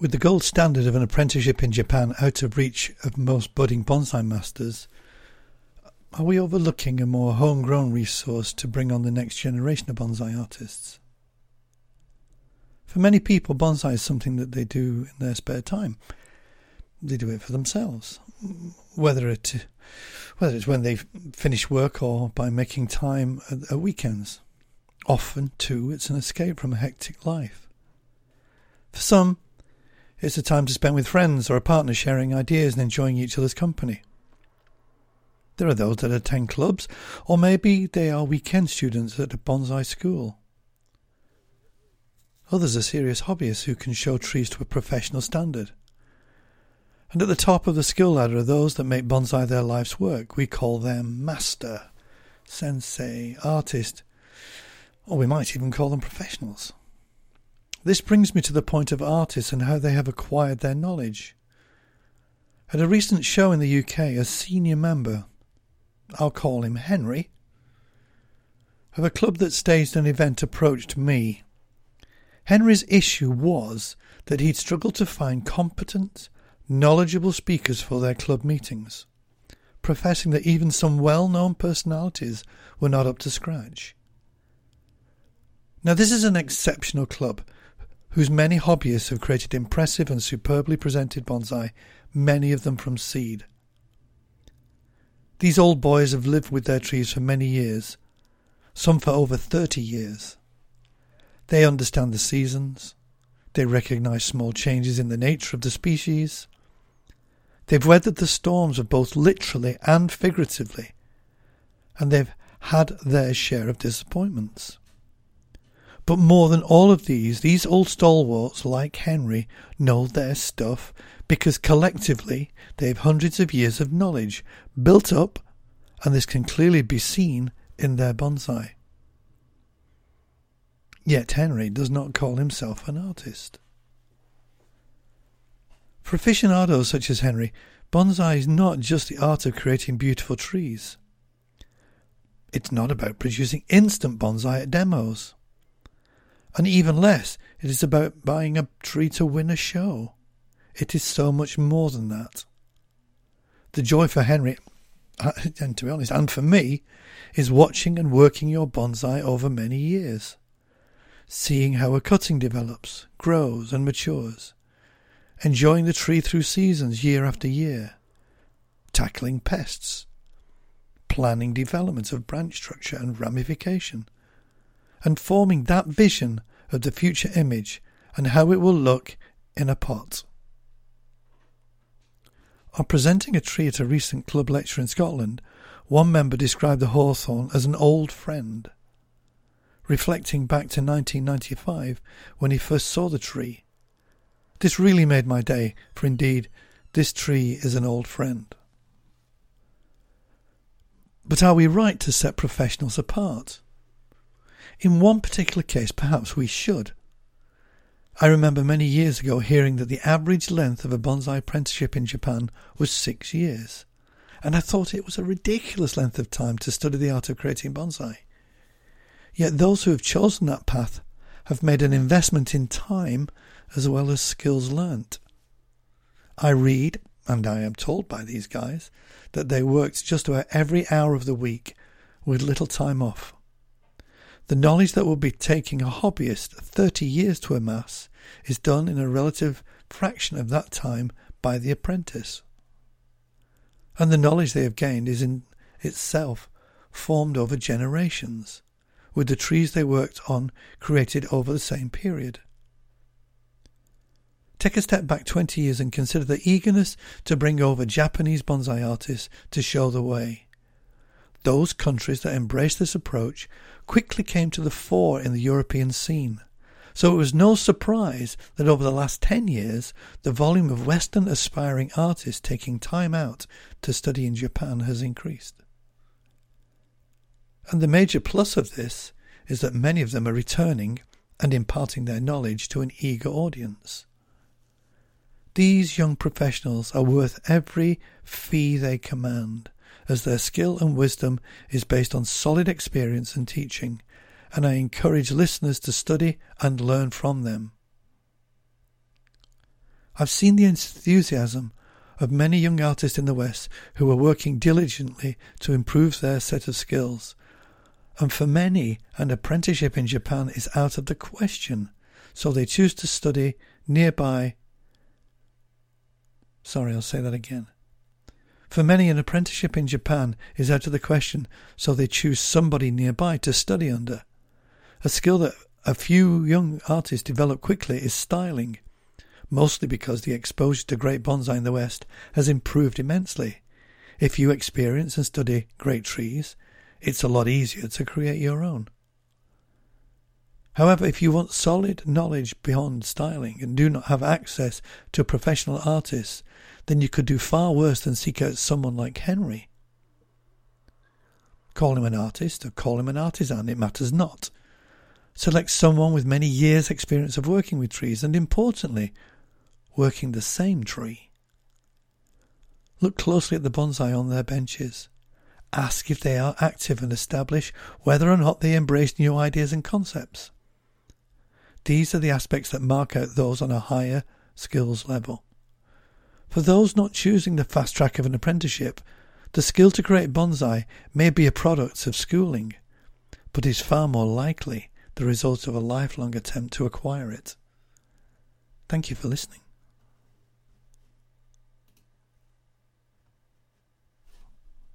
With the gold standard of an apprenticeship in Japan out of reach of most budding bonsai masters, are we overlooking a more homegrown resource to bring on the next generation of bonsai artists? For many people, bonsai is something that they do in their spare time. They do it for themselves, whether it whether it's when they finish work or by making time at, at weekends. Often, too, it's an escape from a hectic life. For some, it's a time to spend with friends or a partner sharing ideas and enjoying each other's company. There are those that attend clubs, or maybe they are weekend students at a bonsai school. Others are serious hobbyists who can show trees to a professional standard. And at the top of the skill ladder are those that make bonsai their life's work. We call them master, sensei, artist, or we might even call them professionals. This brings me to the point of artists and how they have acquired their knowledge. At a recent show in the UK, a senior member, I'll call him Henry, of a club that staged an event approached me. Henry's issue was that he'd struggled to find competent, knowledgeable speakers for their club meetings, professing that even some well known personalities were not up to scratch. Now, this is an exceptional club whose many hobbyists have created impressive and superbly presented bonsai, many of them from seed. These old boys have lived with their trees for many years, some for over 30 years. They understand the seasons, they recognize small changes in the nature of the species. They've weathered the storms of both literally and figuratively, and they've had their share of disappointments. But more than all of these, these old stalwarts like Henry know their stuff because collectively they have hundreds of years of knowledge built up, and this can clearly be seen in their bonsai. Yet Henry does not call himself an artist. For aficionados such as Henry, bonsai is not just the art of creating beautiful trees. It's not about producing instant bonsai at demos and even less, it is about buying a tree to win a show. It is so much more than that. The joy for Henry, and to be honest, and for me, is watching and working your bonsai over many years, seeing how a cutting develops, grows, and matures, enjoying the tree through seasons year after year, tackling pests, planning development of branch structure and ramification and forming that vision of the future image and how it will look in a pot. On presenting a tree at a recent club lecture in Scotland, one member described the hawthorn as an old friend, reflecting back to 1995 when he first saw the tree. This really made my day, for indeed, this tree is an old friend. But are we right to set professionals apart? In one particular case, perhaps we should. I remember many years ago hearing that the average length of a bonsai apprenticeship in Japan was six years, and I thought it was a ridiculous length of time to study the art of creating bonsai. Yet those who have chosen that path have made an investment in time as well as skills learnt. I read, and I am told by these guys, that they worked just about every hour of the week with little time off. The knowledge that would be taking a hobbyist 30 years to amass is done in a relative fraction of that time by the apprentice. And the knowledge they have gained is in itself formed over generations, with the trees they worked on created over the same period. Take a step back 20 years and consider the eagerness to bring over Japanese bonsai artists to show the way. Those countries that embraced this approach quickly came to the fore in the European scene. So it was no surprise that over the last 10 years, the volume of Western aspiring artists taking time out to study in Japan has increased. And the major plus of this is that many of them are returning and imparting their knowledge to an eager audience. These young professionals are worth every fee they command, as their skill and wisdom is based on solid experience and teaching, and I encourage listeners to study and learn from them. I've seen the enthusiasm of many young artists in the West who are working diligently to improve their set of skills. And for many, an apprenticeship in Japan is out of the question, so they choose to study nearby. Sorry, I'll say that again. For many, an apprenticeship in Japan is out of the question, so they choose somebody nearby to study under. A skill that a few young artists develop quickly is styling mostly because the exposure to great bonsai in the West has improved immensely. If you experience and study great trees, it's a lot easier to create your own. However, if you want solid knowledge beyond styling and do not have access to professional artists, then you could do far worse than seek out someone like Henry. Call him an artist or call him an artisan, it matters not. Select someone with many years' experience of working with trees and, importantly, working the same tree. Look closely at the bonsai on their benches. Ask if they are active and establish whether or not they embrace new ideas and concepts. These are the aspects that mark out those on a higher skills level. For those not choosing the fast track of an apprenticeship, the skill to create bonsai may be a product of schooling, but is far more likely the result of a lifelong attempt to acquire it. Thank you for listening.